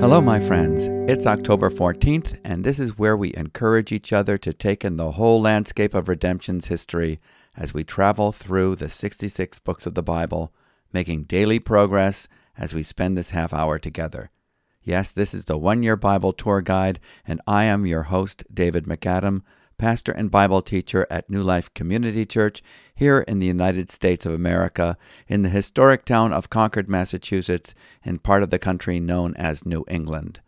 Hello, my friends. It's October 14th, and this is where we encourage each other to take in the whole landscape of redemption's history as we travel through the 66 books of the Bible, making daily progress as we spend this half hour together. Yes, this is the One Year Bible Tour Guide, and I am your host, David MacAdam, pastor and Bible teacher at New Life Community Church here in the United States of America, in the historic town of Concord, Massachusetts, in part of the country known as New England.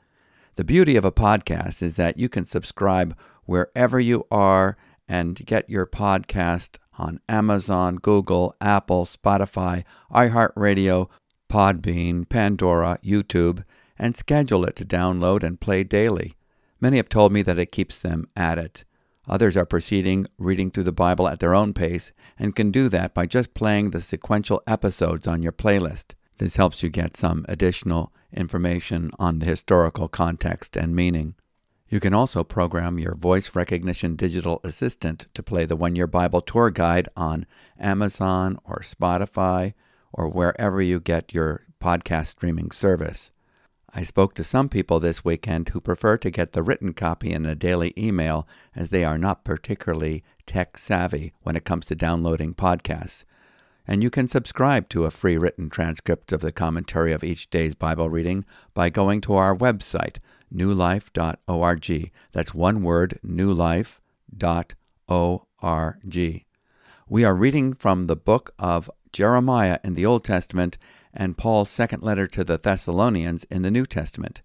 The beauty of a podcast is that you can subscribe wherever you are and get your podcast on Amazon, Google, Apple, Spotify, iHeartRadio, Podbean, Pandora, YouTube, and schedule it to download and play daily. Many have told me that it keeps them at it. Others are proceeding, reading through the Bible at their own pace, and can do that by just playing the sequential episodes on your playlist. This helps you get some additional information on the historical context and meaning. You can also program your voice recognition digital assistant to play the One Year Bible Tour Guide on Amazon or Spotify or wherever you get your podcast streaming service. I spoke to some people this weekend who prefer to get the written copy in a daily email as they are not particularly tech savvy when it comes to downloading podcasts. And you can subscribe to a free written transcript of the commentary of each day's Bible reading by going to our website, newlife.org. That's one word, newlife.org. We are reading from the book of Jeremiah in the Old Testament and Paul's second letter to the Thessalonians in the New Testament.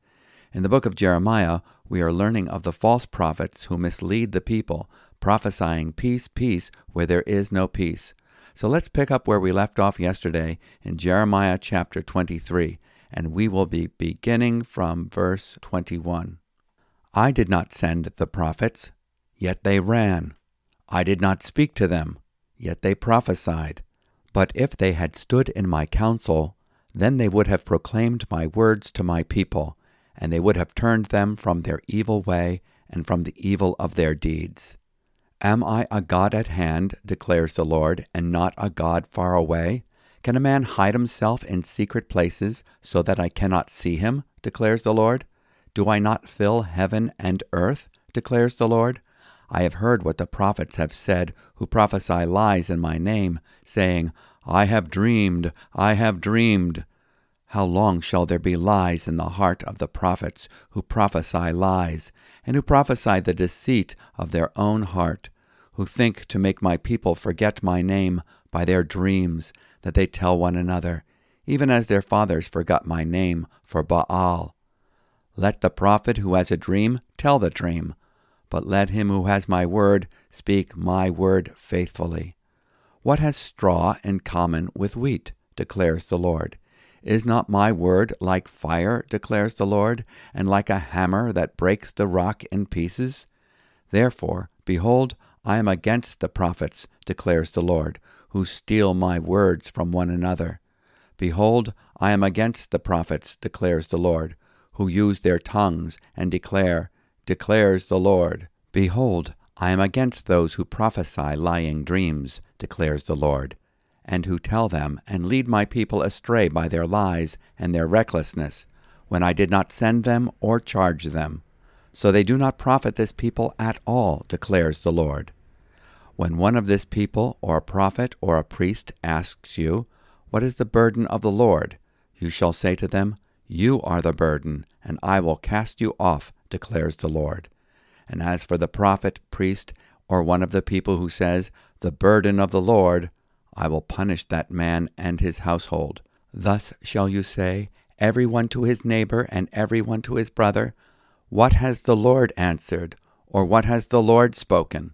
In the book of Jeremiah, we are learning of the false prophets who mislead the people, prophesying peace, peace, where there is no peace. So let's pick up where we left off yesterday in Jeremiah chapter 23, and we will be beginning from verse 21. I did not send the prophets, yet they ran. I did not speak to them, yet they prophesied. But if they had stood in my counsel, then they would have proclaimed my words to my people, and they would have turned them from their evil way and from the evil of their deeds. Am I a God at hand, declares the Lord, and not a God far away? Can a man hide himself in secret places so that I cannot see him, declares the Lord? Do I not fill heaven and earth, declares the Lord? I have heard what the prophets have said who prophesy lies in my name, saying, I have dreamed, I have dreamed. How long shall there be lies in the heart of the prophets who prophesy lies, and who prophesy the deceit of their own heart, who think to make my people forget my name by their dreams that they tell one another, even as their fathers forgot my name for Baal? Let the prophet who has a dream tell the dream, but let him who has my word speak my word faithfully. What has straw in common with wheat? declares the Lord. Is not my word like fire, declares the Lord, and like a hammer that breaks the rock in pieces? Therefore, behold, I am against the prophets, declares the Lord, who steal my words from one another. Behold, I am against the prophets, declares the Lord, who use their tongues and declare, declares the Lord. Behold, I am against those who prophesy lying dreams, declares the Lord, and who tell them and lead my people astray by their lies and their recklessness, when I did not send them or charge them. So they do not profit this people at all, declares the Lord. When one of this people, or a prophet, or a priest, asks you, What is the burden of the Lord? you shall say to them, You are the burden, and I will cast you off, declares the Lord. And as for the prophet, priest, or one of the people who says, The burden of the Lord, I will punish that man and his household. Thus shall you say, Every one to his neighbor, and every one to his brother, What has the Lord answered? Or what has the Lord spoken?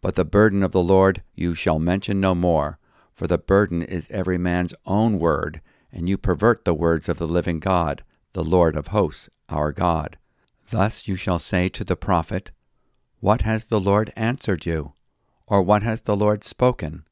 But the burden of the Lord you shall mention no more, for the burden is every man's own word, and you pervert the words of the living God, the Lord of hosts, our God. Thus you shall say to the prophet, What has the Lord answered you? Or what has the Lord spoken?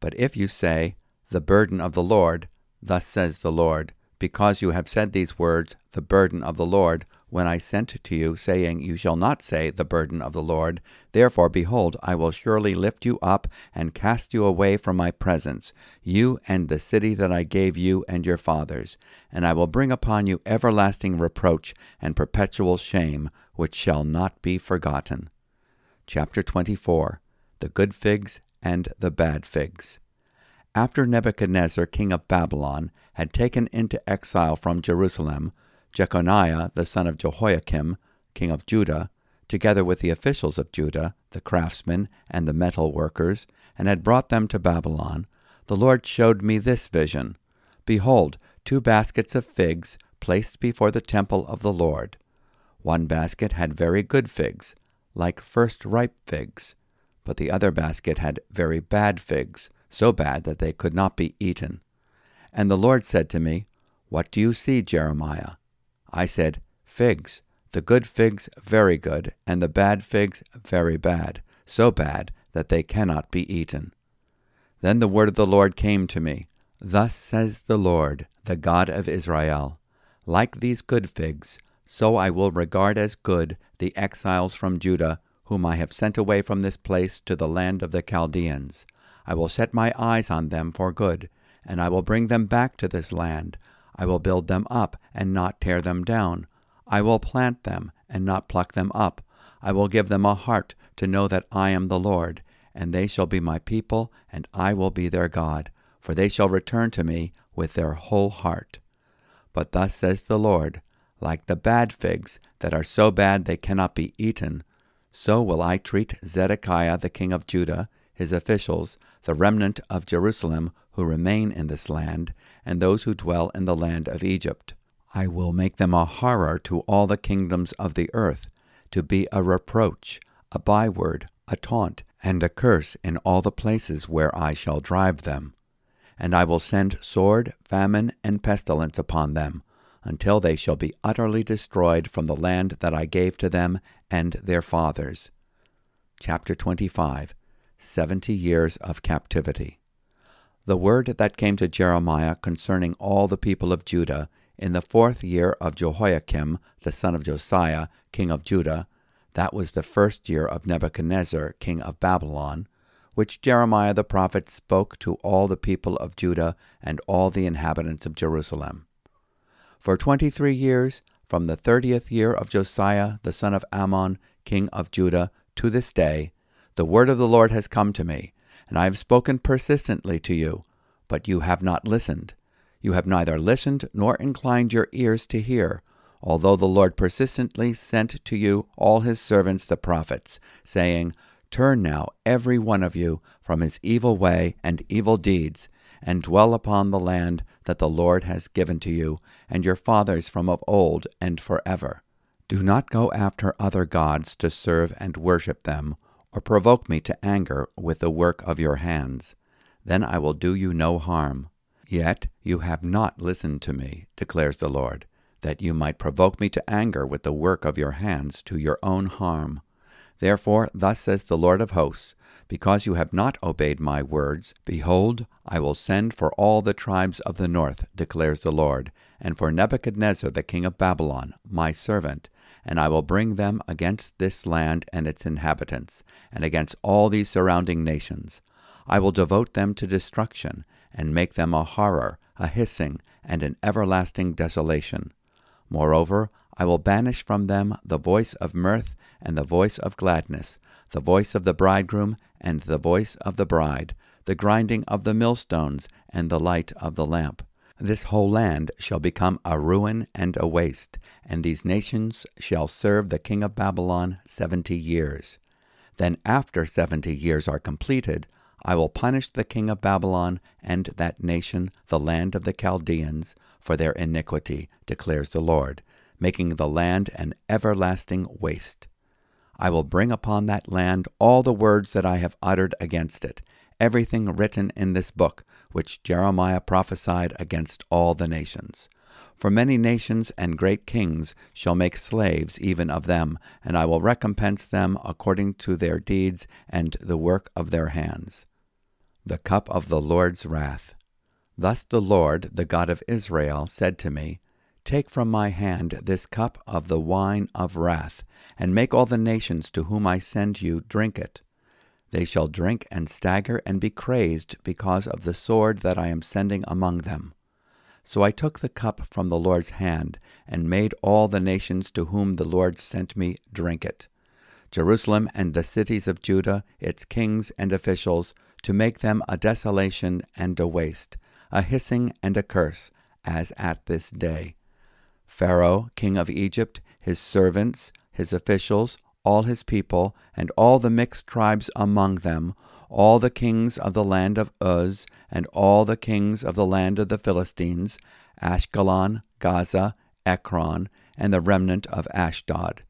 But if you say, The burden of the Lord, thus says the Lord, because you have said these words, the burden of the Lord, when I sent to you, saying, You shall not say, The burden of the Lord. Therefore, behold, I will surely lift you up and cast you away from my presence, you and the city that I gave you and your fathers. And I will bring upon you everlasting reproach and perpetual shame, which shall not be forgotten. Chapter 24 The Good Figs and the Bad Figs. After Nebuchadnezzar, king of Babylon, had taken into exile from Jerusalem, Jeconiah, the son of Jehoiakim, king of Judah, together with the officials of Judah, the craftsmen, and the metal workers, and had brought them to Babylon, the Lord showed me this vision. Behold, two baskets of figs placed before the temple of the Lord. One basket had very good figs, like first ripe figs, but the other basket had very bad figs, so bad that they could not be eaten. And the Lord said to me, What do you see, Jeremiah? I said, Figs, the good figs very good, and the bad figs very bad, so bad that they cannot be eaten. Then the word of the Lord came to me Thus says the Lord, the God of Israel Like these good figs, so I will regard as good the exiles from Judah, whom I have sent away from this place to the land of the Chaldeans. I will set my eyes on them for good, and I will bring them back to this land. I will build them up and not tear them down. I will plant them and not pluck them up. I will give them a heart to know that I am the Lord, and they shall be my people, and I will be their God, for they shall return to me with their whole heart. But thus says the Lord, like the bad figs that are so bad they cannot be eaten, so will I treat Zedekiah the king of Judah, his officials, the remnant of Jerusalem who remain in this land, and those who dwell in the land of Egypt. I will make them a horror to all the kingdoms of the earth, to be a reproach, a byword, a taunt, and a curse in all the places where I shall drive them. And I will send sword, famine, and pestilence upon them, until they shall be utterly destroyed from the land that I gave to them and their fathers. Chapter 25 Seventy Years of Captivity. The word that came to Jeremiah concerning all the people of Judah in the fourth year of Jehoiakim, the son of Josiah, king of Judah, that was the first year of Nebuchadnezzar, king of Babylon, which Jeremiah the prophet spoke to all the people of Judah and all the inhabitants of Jerusalem. For twenty three years, from the thirtieth year of Josiah the son of Ammon, king of Judah, to this day, the word of the Lord has come to me, and I have spoken persistently to you, but you have not listened. You have neither listened nor inclined your ears to hear, although the Lord persistently sent to you all his servants the prophets, saying, Turn now, every one of you, from his evil way and evil deeds, and dwell upon the land that the Lord has given to you, and your fathers from of old and forever. Do not go after other gods to serve and worship them, or provoke me to anger with the work of your hands. Then I will do you no harm. Yet you have not listened to me, declares the Lord, that you might provoke me to anger with the work of your hands to your own harm. Therefore, thus says the Lord of hosts, because you have not obeyed my words, behold, I will send for all the tribes of the north, declares the Lord, and for Nebuchadnezzar the king of Babylon, my servant, and I will bring them against this land and its inhabitants, and against all these surrounding nations. I will devote them to destruction, and make them a horror, a hissing, and an everlasting desolation. Moreover, I will banish from them the voice of mirth and the voice of gladness, the voice of the bridegroom and the voice of the bride, the grinding of the millstones and the light of the lamp. This whole land shall become a ruin and a waste, and these nations shall serve the king of Babylon seventy years. Then, after seventy years are completed, I will punish the king of Babylon and that nation, the land of the Chaldeans, for their iniquity, declares the Lord, making the land an everlasting waste. I will bring upon that land all the words that I have uttered against it, everything written in this book, which Jeremiah prophesied against all the nations. For many nations and great kings shall make slaves even of them, and I will recompense them according to their deeds and the work of their hands. The cup of the Lord's wrath. Thus the Lord, the God of Israel, said to me, Take from my hand this cup of the wine of wrath, and make all the nations to whom I send you drink it. They shall drink and stagger and be crazed because of the sword that I am sending among them. So I took the cup from the Lord's hand, and made all the nations to whom the Lord sent me drink it. Jerusalem and the cities of Judah, its kings and officials, to make them a desolation and a waste, a hissing and a curse, as at this day. Pharaoh, king of Egypt, his servants, his officials, all his people, and all the mixed tribes among them, all the kings of the land of Uz, and all the kings of the land of the Philistines, Ashkelon, Gaza, Ekron, and the remnant of Ashdod,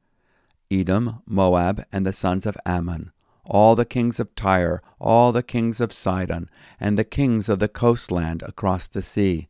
Edom, Moab, and the sons of Ammon, all the kings of Tyre, all the kings of Sidon, and the kings of the coastland across the sea,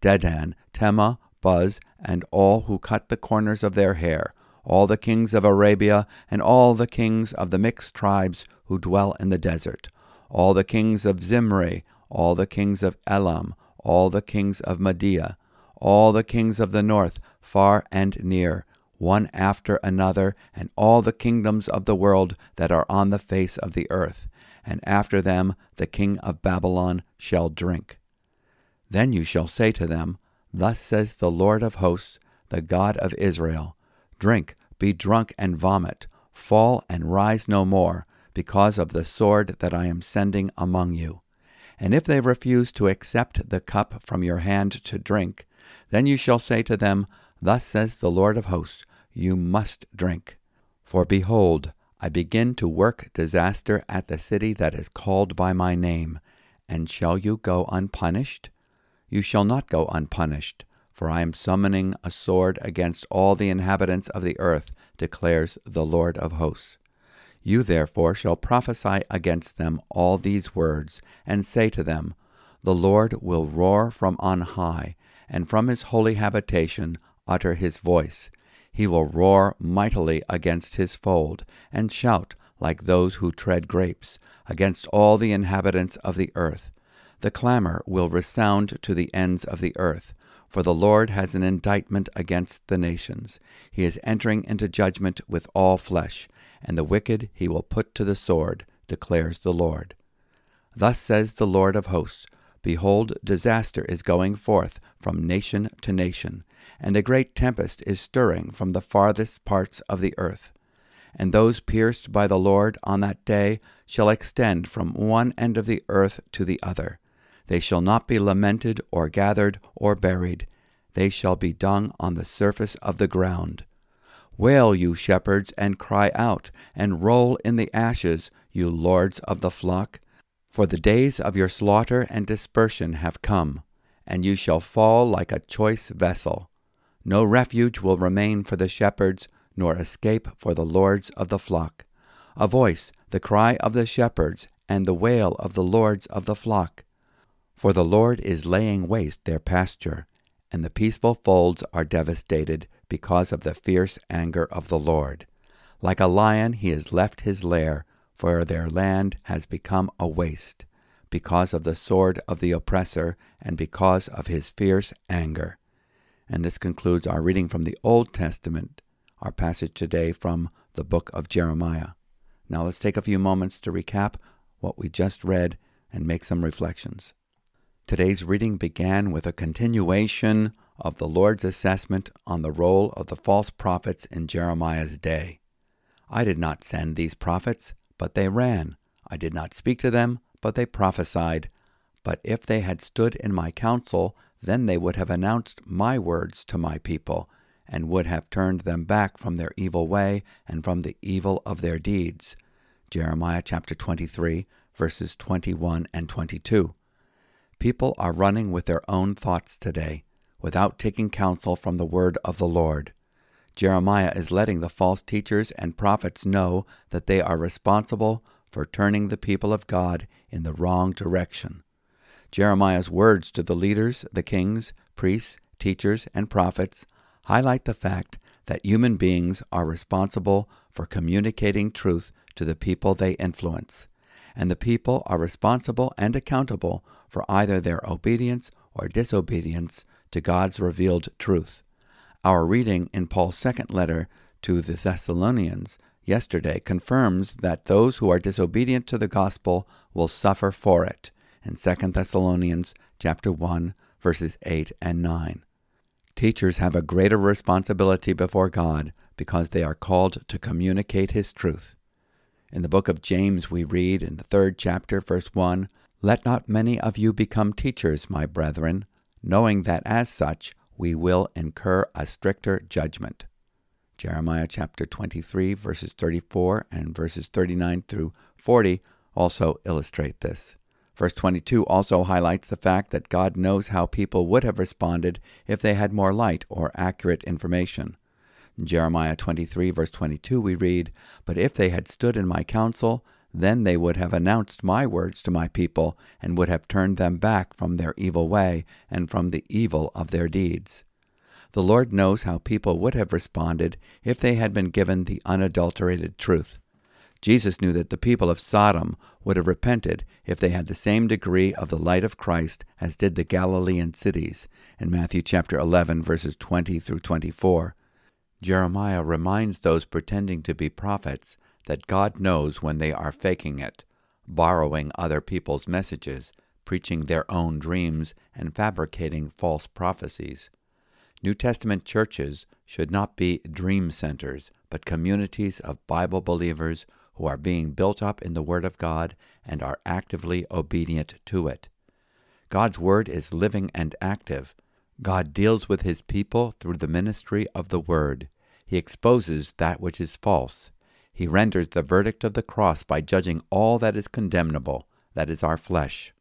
Dedan, Tema, Buz, and all who cut the corners of their hair, all the kings of Arabia, and all the kings of the mixed tribes who dwell in the desert, all the kings of Zimri, all the kings of Elam, all the kings of Media, all the kings of the north, far and near, one after another, and all the kingdoms of the world that are on the face of the earth, and after them the king of Babylon shall drink. Then you shall say to them, Thus says the Lord of hosts, the God of Israel Drink, be drunk, and vomit, fall and rise no more, because of the sword that I am sending among you. And if they refuse to accept the cup from your hand to drink, then you shall say to them, Thus says the Lord of hosts, You must drink. For behold, I begin to work disaster at the city that is called by my name. And shall you go unpunished? You shall not go unpunished, for I am summoning a sword against all the inhabitants of the earth, declares the Lord of hosts. You therefore shall prophesy against them all these words, and say to them, The Lord will roar from on high, and from his holy habitation utter his voice. He will roar mightily against his fold, and shout like those who tread grapes, against all the inhabitants of the earth. The clamor will resound to the ends of the earth, for the Lord has an indictment against the nations. He is entering into judgment with all flesh, and the wicked he will put to the sword, declares the Lord. Thus says the Lord of hosts Behold, disaster is going forth from nation to nation, and a great tempest is stirring from the farthest parts of the earth. And those pierced by the Lord on that day shall extend from one end of the earth to the other. They shall not be lamented, or gathered, or buried. They shall be dung on the surface of the ground. Wail, you shepherds, and cry out, and roll in the ashes, you lords of the flock. For the days of your slaughter and dispersion have come, and you shall fall like a choice vessel. No refuge will remain for the shepherds, nor escape for the lords of the flock. A voice, the cry of the shepherds, and the wail of the lords of the flock. For the Lord is laying waste their pasture, and the peaceful folds are devastated because of the fierce anger of the Lord. Like a lion, he has left his lair for their land has become a waste, because of the sword of the oppressor, and because of his fierce anger. And this concludes our reading from the Old Testament, our passage today from the book of Jeremiah. Now let's take a few moments to recap what we just read and make some reflections. Today's reading began with a continuation of the Lord's assessment on the role of the false prophets in Jeremiah's day. I did not send these prophets, but they ran. I did not speak to them, but they prophesied. But if they had stood in my counsel, then they would have announced my words to my people, and would have turned them back from their evil way and from the evil of their deeds. Jeremiah chapter 23, verses 21 and 22. People are running with their own thoughts today, without taking counsel from the word of the Lord. Jeremiah is letting the false teachers and prophets know that they are responsible for turning the people of God in the wrong direction. Jeremiah's words to the leaders, the kings, priests, teachers, and prophets highlight the fact that human beings are responsible for communicating truth to the people they influence, and the people are responsible and accountable for either their obedience or disobedience to God's revealed truth. Our reading in Paul's second letter to the Thessalonians yesterday confirms that those who are disobedient to the gospel will suffer for it in 2 Thessalonians chapter 1 verses 8 and 9. Teachers have a greater responsibility before God because they are called to communicate his truth. In the book of James we read in the 3rd chapter verse 1, "Let not many of you become teachers, my brethren, knowing that as such we will incur a stricter judgment." Jeremiah chapter 23, verses 34 and verses 39 through 40 also illustrate this. Verse 22 also highlights the fact that God knows how people would have responded if they had more light or accurate information. In Jeremiah 23, verse 22, we read, But if they had stood in my counsel, then they would have announced my words to my people, and would have turned them back from their evil way and from the evil of their deeds. The Lord knows how people would have responded if they had been given the unadulterated truth. Jesus knew that the people of Sodom would have repented if they had the same degree of the light of Christ as did the Galilean cities in Matthew chapter 11 verses 20 through 24. Jeremiah reminds those pretending to be prophets that God knows when they are faking it, borrowing other people's messages, preaching their own dreams, and fabricating false prophecies. New Testament churches should not be dream centers, but communities of Bible believers who are being built up in the Word of God and are actively obedient to it. God's Word is living and active. God deals with His people through the ministry of the Word. He exposes that which is false. He renders the verdict of the cross by judging all that is condemnable, that is our flesh.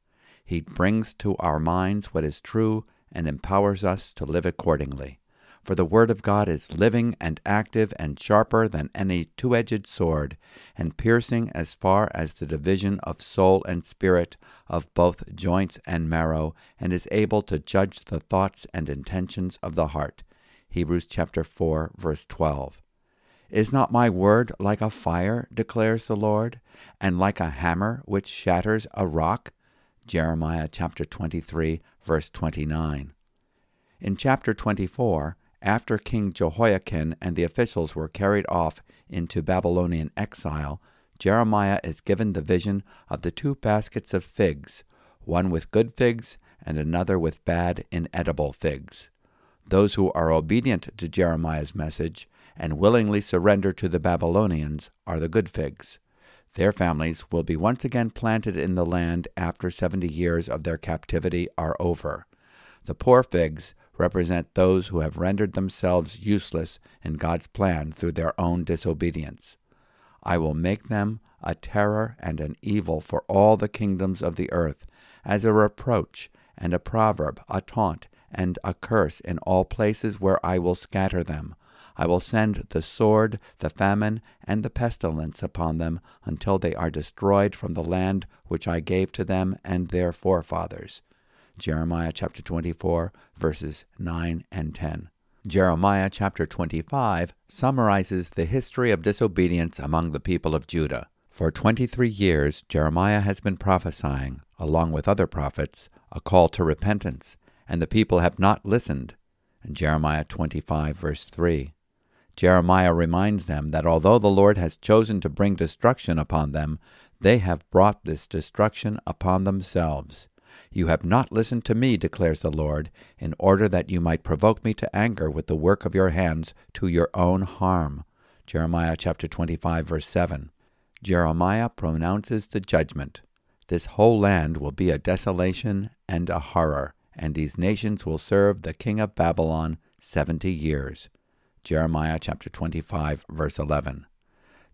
He brings to our minds what is true and empowers us to live accordingly. For the Word of God is living and active and sharper than any two edged sword, and piercing as far as the division of soul and spirit, of both joints and marrow, and is able to judge the thoughts and intentions of the heart. Hebrews chapter 4, verse 12. Is not my word like a fire, declares the Lord, and like a hammer which shatters a rock? Jeremiah chapter 23, verse 29. In chapter 24, after King Jehoiakim and the officials were carried off into Babylonian exile, Jeremiah is given the vision of the two baskets of figs, one with good figs and another with bad, inedible figs. Those who are obedient to Jeremiah's message and willingly surrender to the Babylonians are the good figs. Their families will be once again planted in the land after seventy years of their captivity are over. The poor figs represent those who have rendered themselves useless in God's plan through their own disobedience. I will make them a terror and an evil for all the kingdoms of the earth, as a reproach and a proverb, a taunt and a curse in all places where I will scatter them. I will send the sword, the famine, and the pestilence upon them until they are destroyed from the land which I gave to them and their forefathers. Jeremiah chapter 24, verses 9 and 10. Jeremiah chapter 25 summarizes the history of disobedience among the people of Judah. For 23 years, Jeremiah has been prophesying, along with other prophets, a call to repentance, and the people have not listened. In Jeremiah 25, verse 3. Jeremiah reminds them that although the Lord has chosen to bring destruction upon them, they have brought this destruction upon themselves. You have not listened to me, declares the Lord, in order that you might provoke me to anger with the work of your hands to your own harm. Jeremiah chapter 25 verse 7. Jeremiah pronounces the judgment. This whole land will be a desolation and a horror, and these nations will serve the king of Babylon 70 years. Jeremiah chapter 25, verse 11.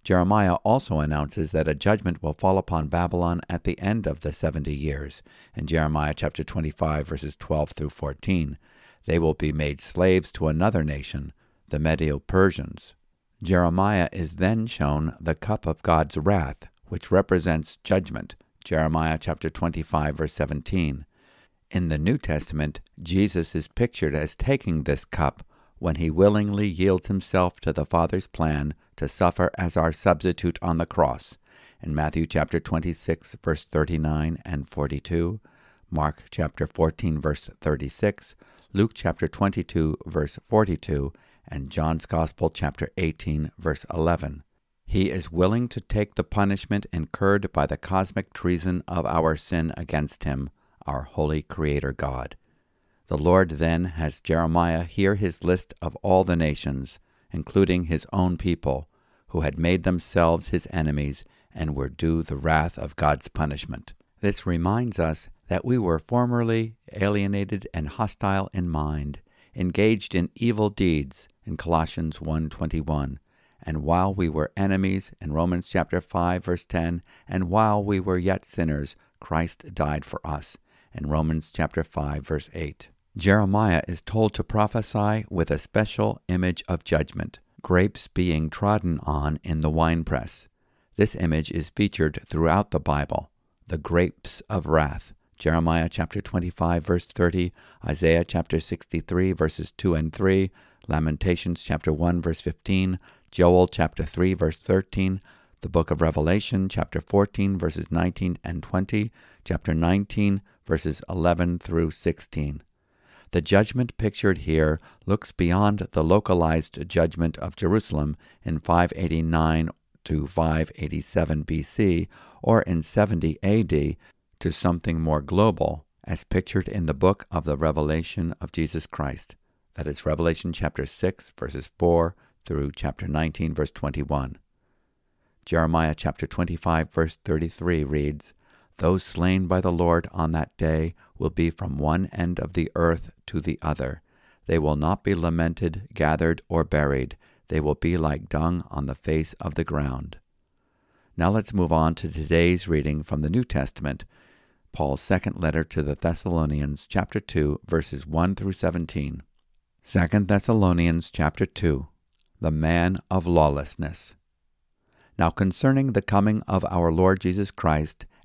Jeremiah also announces that a judgment will fall upon Babylon at the end of the 70 years. In Jeremiah chapter 25, verses 12 through 14, they will be made slaves to another nation, the Medo Persians. Jeremiah is then shown the cup of God's wrath, which represents judgment. Jeremiah chapter 25, verse 17. In the New Testament, Jesus is pictured as taking this cup when he willingly yields himself to the Father's plan to suffer as our substitute on the cross in Matthew chapter 26 verse 39 and 42, Mark chapter 14 verse 36, Luke chapter 22 verse 42, and John's Gospel chapter 18 verse 11. He is willing to take the punishment incurred by the cosmic treason of our sin against him, our holy Creator God. The Lord then has Jeremiah hear his list of all the nations, including his own people, who had made themselves his enemies and were due the wrath of God's punishment. This reminds us that we were formerly alienated and hostile in mind, engaged in evil deeds in Colossians 1:21, and while we were enemies in Romans chapter 5 verse 10, and while we were yet sinners, Christ died for us in Romans chapter 5 verse 8. Jeremiah is told to prophesy with a special image of judgment, grapes being trodden on in the winepress. This image is featured throughout the Bible, the grapes of wrath. Jeremiah chapter 25 verse 30, Isaiah chapter 63 verses 2 and 3, Lamentations chapter 1 verse 15, Joel chapter 3 verse 13, the book of Revelation chapter 14 verses 19 and 20, chapter 19 verses 11 through 16. The judgment pictured here looks beyond the localized judgment of Jerusalem in 589 to 587 BC or in 70 AD to something more global as pictured in the book of the Revelation of Jesus Christ. That is Revelation chapter 6 verses 4 through chapter 19 verse 21. Jeremiah chapter 25 verse 33 reads, Those slain by the Lord on that day will be from one end of the earth to the other. They will not be lamented, gathered, or buried. They will be like dung on the face of the ground. Now let's move on to today's reading from the New Testament, Paul's second letter to the Thessalonians, chapter 2, verses 1 through 17. 2 Thessalonians chapter 2 The Man of Lawlessness. Now concerning the coming of our Lord Jesus Christ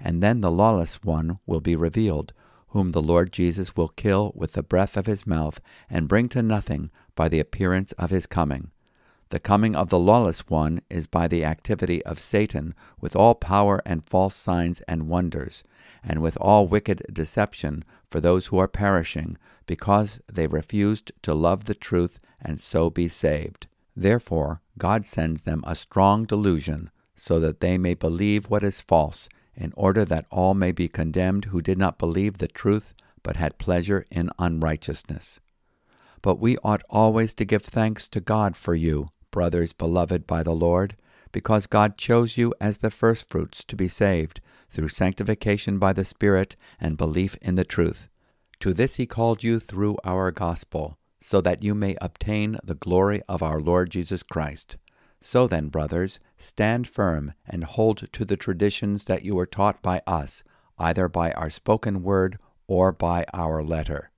And then the lawless one will be revealed, whom the Lord Jesus will kill with the breath of his mouth, and bring to nothing by the appearance of his coming. The coming of the lawless one is by the activity of Satan with all power and false signs and wonders, and with all wicked deception for those who are perishing, because they refused to love the truth and so be saved. Therefore, God sends them a strong delusion, so that they may believe what is false, in order that all may be condemned who did not believe the truth, but had pleasure in unrighteousness. But we ought always to give thanks to God for you, brothers beloved by the Lord, because God chose you as the firstfruits to be saved, through sanctification by the Spirit and belief in the truth. To this he called you through our gospel, so that you may obtain the glory of our Lord Jesus Christ. So then, brothers, stand firm and hold to the traditions that you were taught by us, either by our spoken word or by our letter.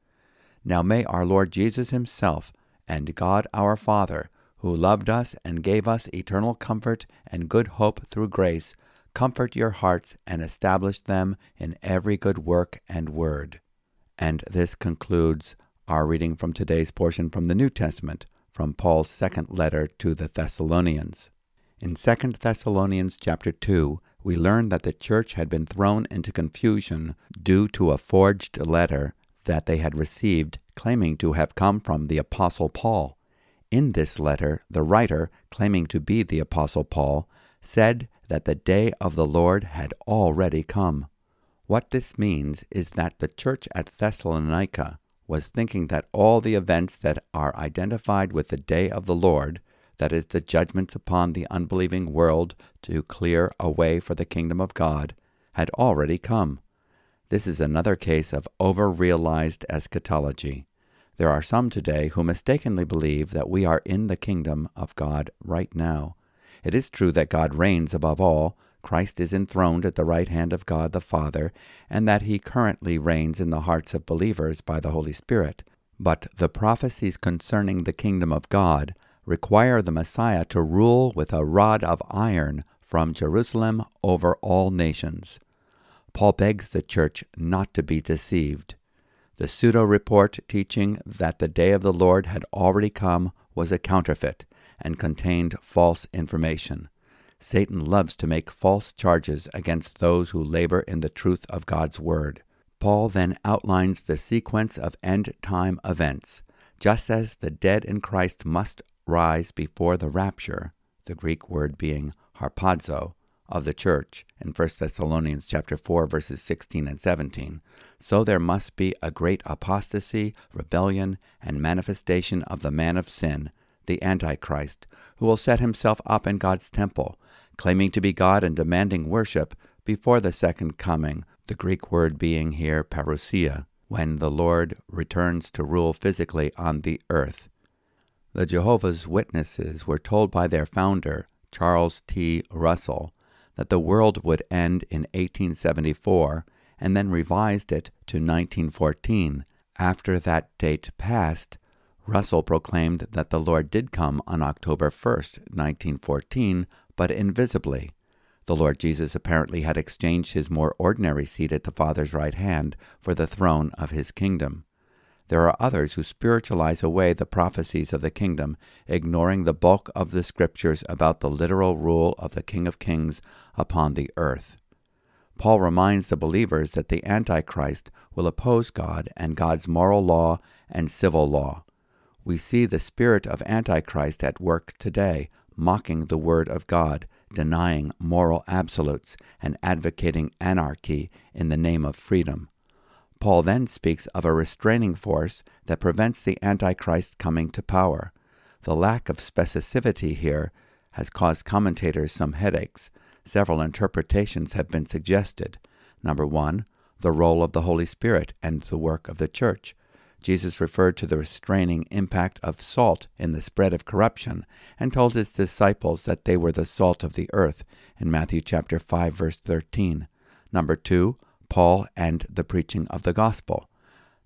Now may our Lord Jesus himself and God our Father, who loved us and gave us eternal comfort and good hope through grace, comfort your hearts and establish them in every good work and word. And this concludes our reading from today's portion from the New Testament, from Paul's second letter to the Thessalonians. In 2 Thessalonians chapter 2, we learn that the church had been thrown into confusion due to a forged letter that they had received claiming to have come from the Apostle Paul. In this letter, the writer, claiming to be the Apostle Paul, said that the day of the Lord had already come. What this means is that the church at Thessalonica was thinking that all the events that are identified with the day of the Lord, that is, the judgments upon the unbelieving world to clear a way for the kingdom of God, had already come. This is another case of over realized eschatology. There are some today who mistakenly believe that we are in the kingdom of God right now. It is true that God reigns above all, Christ is enthroned at the right hand of God the Father, and that he currently reigns in the hearts of believers by the Holy Spirit. But the prophecies concerning the kingdom of God require the Messiah to rule with a rod of iron from Jerusalem over all nations. Paul begs the church not to be deceived. The pseudo report teaching that the day of the Lord had already come was a counterfeit and contained false information. Satan loves to make false charges against those who labor in the truth of God's Word. Paul then outlines the sequence of end time events. Just as the dead in Christ must rise before the rapture, the Greek word being harpazo, of the church in 1 Thessalonians chapter 4 verses 16 and 17, so there must be a great apostasy, rebellion, and manifestation of the man of sin, the Antichrist, who will set himself up in God's temple, claiming to be God and demanding worship before the second coming, the Greek word being here parousia, when the Lord returns to rule physically on the earth. The Jehovah's Witnesses were told by their founder, Charles T. Russell, that the world would end in 1874 and then revised it to 1914. After that date passed, Russell proclaimed that the Lord did come on October 1, 1914, but invisibly. The Lord Jesus apparently had exchanged his more ordinary seat at the Father's right hand for the throne of his kingdom. There are others who spiritualize away the prophecies of the kingdom, ignoring the bulk of the scriptures about the literal rule of the King of Kings upon the earth. Paul reminds the believers that the Antichrist will oppose God and God's moral law and civil law. We see the spirit of Antichrist at work today, mocking the Word of God, denying moral absolutes, and advocating anarchy in the name of freedom. Paul then speaks of a restraining force that prevents the Antichrist coming to power. The lack of specificity here has caused commentators some headaches. Several interpretations have been suggested. Number one, the role of the Holy Spirit and the work of the church. Jesus referred to the restraining impact of salt in the spread of corruption and told his disciples that they were the salt of the earth in Matthew chapter 5 verse 13. Number 2, Paul and the preaching of the gospel.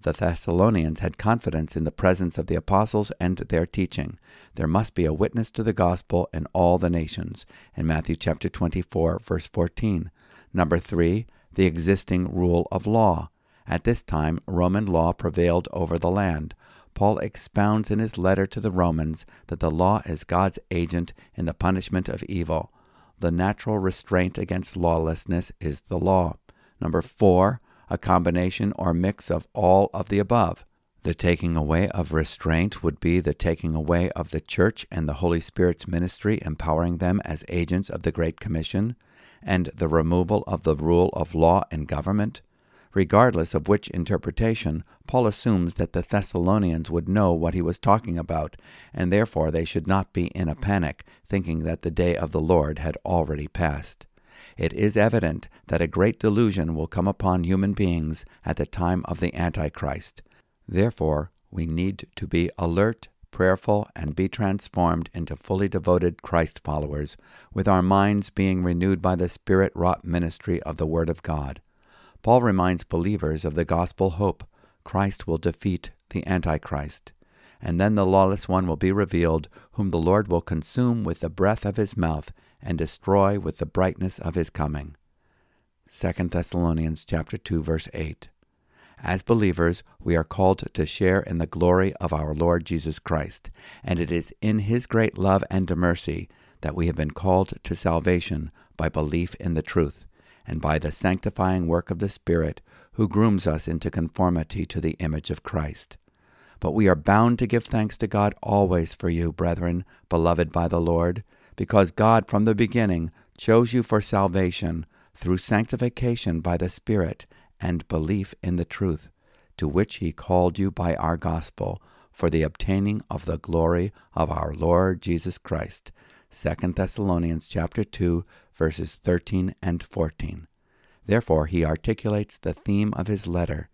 The Thessalonians had confidence in the presence of the apostles and their teaching. There must be a witness to the gospel in all the nations in Matthew chapter 24 verse 14. Number 3, the existing rule of law. At this time, Roman law prevailed over the land. Paul expounds in his letter to the Romans that the law is God's agent in the punishment of evil. The natural restraint against lawlessness is the law. Number four, a combination or mix of all of the above. The taking away of restraint would be the taking away of the church and the Holy Spirit's ministry, empowering them as agents of the Great Commission, and the removal of the rule of law and government. Regardless of which interpretation, Paul assumes that the Thessalonians would know what he was talking about, and therefore they should not be in a panic, thinking that the day of the Lord had already passed. It is evident that a great delusion will come upon human beings at the time of the Antichrist. Therefore, we need to be alert, prayerful, and be transformed into fully devoted Christ followers, with our minds being renewed by the Spirit wrought ministry of the Word of God. Paul reminds believers of the gospel hope Christ will defeat the Antichrist, and then the lawless one will be revealed, whom the Lord will consume with the breath of his mouth and destroy with the brightness of his coming. 2 Thessalonians chapter 2 verse 8. As believers, we are called to share in the glory of our Lord Jesus Christ, and it is in his great love and mercy that we have been called to salvation by belief in the truth and by the sanctifying work of the Spirit, who grooms us into conformity to the image of Christ. But we are bound to give thanks to God always for you, brethren, beloved by the Lord, because God from the beginning chose you for salvation through sanctification by the Spirit and belief in the truth, to which he called you by our gospel, for the obtaining of the glory of our Lord Jesus Christ. 2 Thessalonians chapter 2 verses 13 and 14. Therefore he articulates the theme of his letter.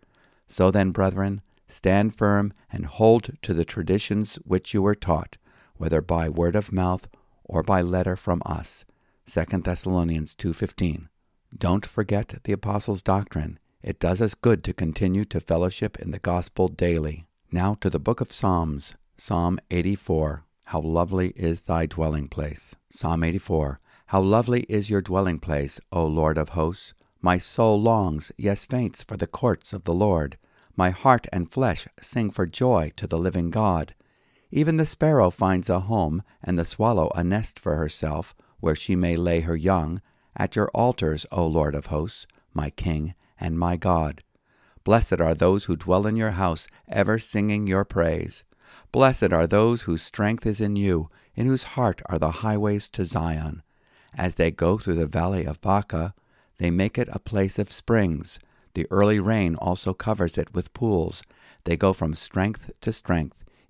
So then, brethren, stand firm and hold to the traditions which you were taught, whether by word of mouth or by letter from us. 2 Thessalonians 2:15. Don't forget the apostles' doctrine. It does us good to continue to fellowship in the gospel daily. Now to the book of Psalms, Psalm 84. How lovely is thy dwelling place. Psalm 84. How lovely is your dwelling place, O Lord of hosts. My soul longs, yes, faints for the courts of the Lord. My heart and flesh sing for joy to the living God. Even the sparrow finds a home, and the swallow a nest for herself, where she may lay her young, at your altars, O Lord of hosts, my King and my God. Blessed are those who dwell in your house, ever singing your praise. Blessed are those whose strength is in you, in whose heart are the highways to Zion. As they go through the valley of Baca, they make it a place of springs. The early rain also covers it with pools. They go from strength to strength.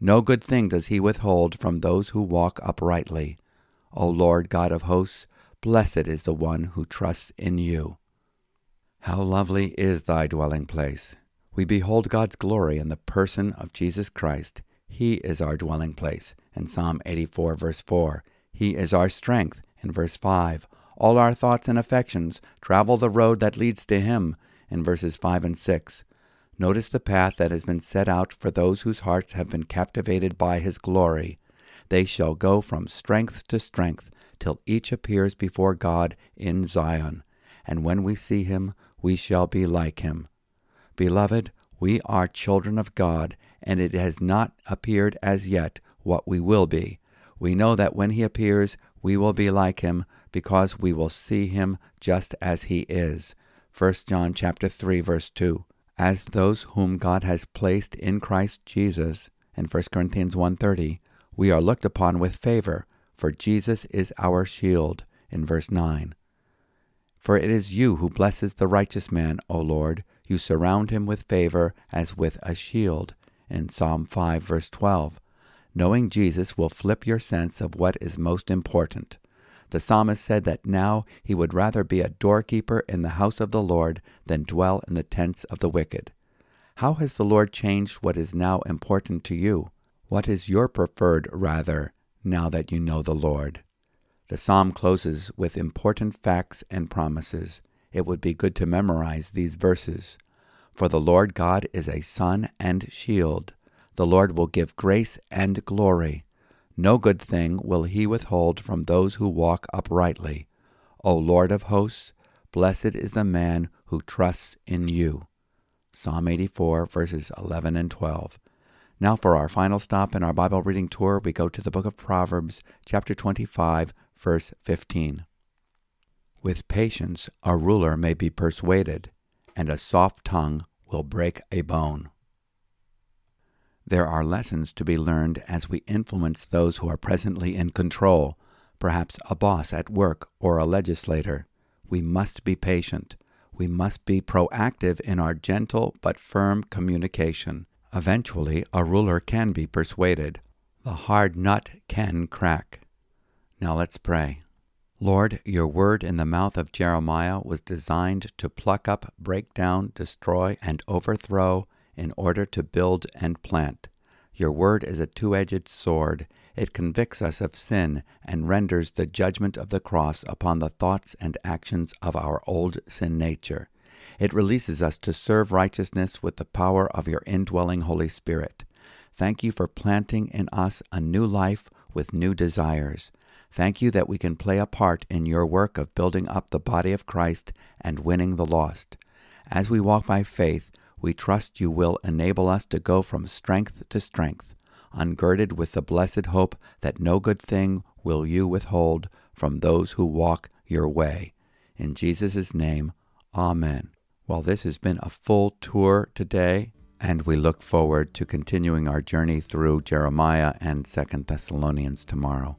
No good thing does he withhold from those who walk uprightly. O Lord God of hosts, blessed is the one who trusts in you. How lovely is thy dwelling place! We behold God's glory in the person of Jesus Christ. He is our dwelling place. In Psalm 84, verse 4, He is our strength. In verse 5, all our thoughts and affections travel the road that leads to Him. In verses 5 and 6, Notice the path that has been set out for those whose hearts have been captivated by his glory. They shall go from strength to strength till each appears before God in Zion. And when we see him, we shall be like him. Beloved, we are children of God, and it has not appeared as yet what we will be. We know that when he appears, we will be like him, because we will see him just as he is. 1 John chapter 3 verse 2 as those whom God has placed in Christ Jesus in 1 Corinthians 1:30 we are looked upon with favor for Jesus is our shield in verse 9 For it is you who blesses the righteous man O Lord. You surround him with favor as with a shield in Psalm 5 verse 12 knowing Jesus will flip your sense of what is most important the psalmist said that now he would rather be a doorkeeper in the house of the Lord than dwell in the tents of the wicked. How has the Lord changed what is now important to you? What is your preferred rather, now that you know the Lord? The psalm closes with important facts and promises. It would be good to memorize these verses. For the Lord God is a sun and shield. The Lord will give grace and glory. No good thing will he withhold from those who walk uprightly. O Lord of hosts, blessed is the man who trusts in you. Psalm 84, verses 11 and 12. Now, for our final stop in our Bible reading tour, we go to the book of Proverbs, chapter 25, verse 15. With patience a ruler may be persuaded, and a soft tongue will break a bone. There are lessons to be learned as we influence those who are presently in control, perhaps a boss at work or a legislator. We must be patient. We must be proactive in our gentle but firm communication. Eventually, a ruler can be persuaded. The hard nut can crack. Now let's pray. Lord, your word in the mouth of Jeremiah was designed to pluck up, break down, destroy, and overthrow in order to build and plant. Your word is a two edged sword. It convicts us of sin and renders the judgment of the cross upon the thoughts and actions of our old sin nature. It releases us to serve righteousness with the power of your indwelling Holy Spirit. Thank you for planting in us a new life with new desires. Thank you that we can play a part in your work of building up the body of Christ and winning the lost. As we walk by faith, we trust you will enable us to go from strength to strength. ungirded with the blessed hope that no good thing will you withhold from those who walk your way. In Jesus' name, Amen. Well, this has been a full tour today, and we look forward to continuing our journey through Jeremiah and Second Thessalonians tomorrow.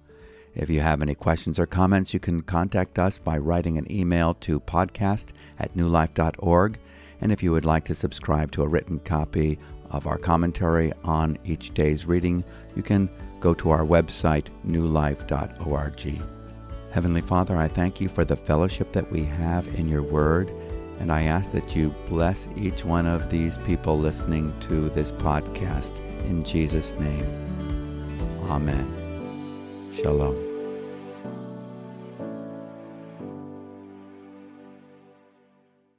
If you have any questions or comments, you can contact us by writing an email to podcast at newlife.org. And if you would like to subscribe to a written copy of our commentary on each day's reading, you can go to our website, newlife.org. Heavenly Father, I thank you for the fellowship that we have in your word, and I ask that you bless each one of these people listening to this podcast. In Jesus' name, Amen. Shalom.